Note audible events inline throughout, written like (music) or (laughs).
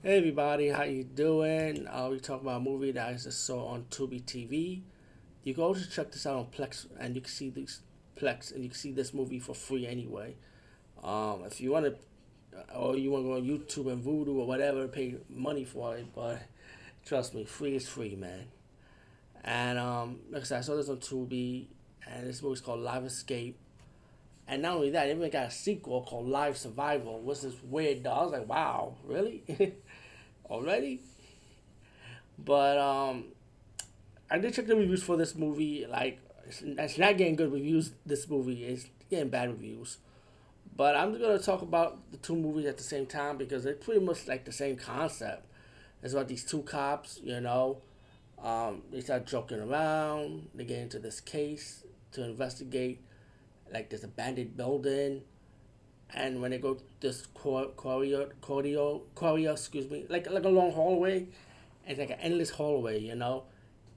Hey everybody, how you doing? Uh, we talk about a movie that I just saw on Tubi TV. You go to check this out on Plex, and you can see this Plex, and you can see this movie for free anyway. Um, if you want to, or you want to go on YouTube and Vudu or whatever, pay money for it. But trust me, free is free, man. And um, like I said, I saw this on Tubi, and this movie's called Live Escape. And not only that, they even got a sequel called Live Survival, which is weird. Dog. I was like, wow, really? (laughs) Already? But um, I did check the reviews for this movie. Like, it's, it's not getting good reviews. This movie is getting bad reviews. But I'm gonna talk about the two movies at the same time because they're pretty much like the same concept. It's about these two cops, you know. Um, they start joking around. They get into this case to investigate like this abandoned building and when they go this corridor corridor corridor excuse me like like a long hallway it's like an endless hallway you know?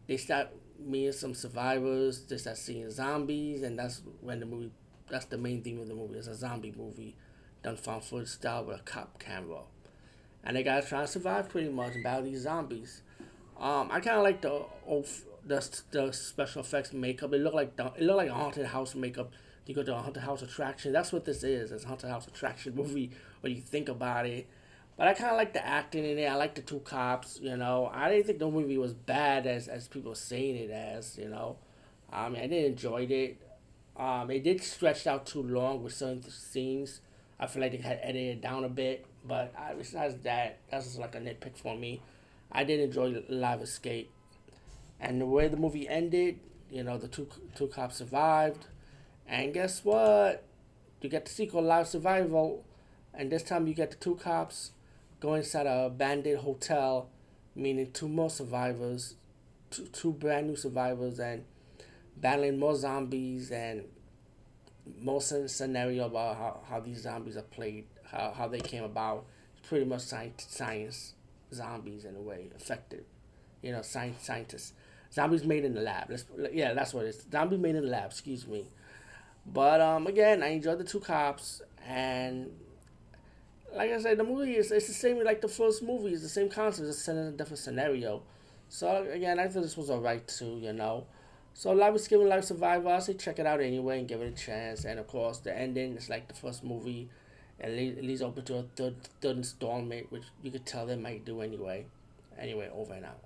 They start meeting some survivors they start seeing zombies and that's when the movie that's the main theme of the movie it's a zombie movie done found footage style with a cop camera. And they gotta try to survive pretty much and battle these zombies. Um i kind of like the the the special effects makeup. It looked like the, it looked like a haunted house makeup you go to a haunted house attraction. That's what this is. It's a haunted house attraction (laughs) movie when you think about it. But I kind of like the acting in it. I like the two cops. You know, I didn't think the movie was bad as as people saying it as. You know, I mean, I did enjoy it. Um, it did stretch out too long with certain scenes. I feel like they had edited down a bit, but I, besides that, that's just like a nitpick for me. I did enjoy Live Escape, and the way the movie ended, you know, the two two cops survived. And guess what? You get the sequel, Live Survival, and this time you get the two cops go inside a abandoned hotel, meaning two more survivors, two, two brand new survivors, and battling more zombies and more scenario about how, how these zombies are played, how, how they came about. It's pretty much science, science zombies in a way, effective. You know, science scientists. Zombies made in the lab. Let's, yeah, that's what it is. Zombies made in the lab, excuse me. But um, again, I enjoyed the two cops, and like I said, the movie is it's the same like the first movie. It's the same concept, just set in a different scenario. So again, I thought this was alright too, you know. So Life is Given Life Survivor, I say check it out anyway and give it a chance. And of course, the ending is like the first movie, and it leads open to a third third installment, which you could tell they might do anyway. Anyway, over and out.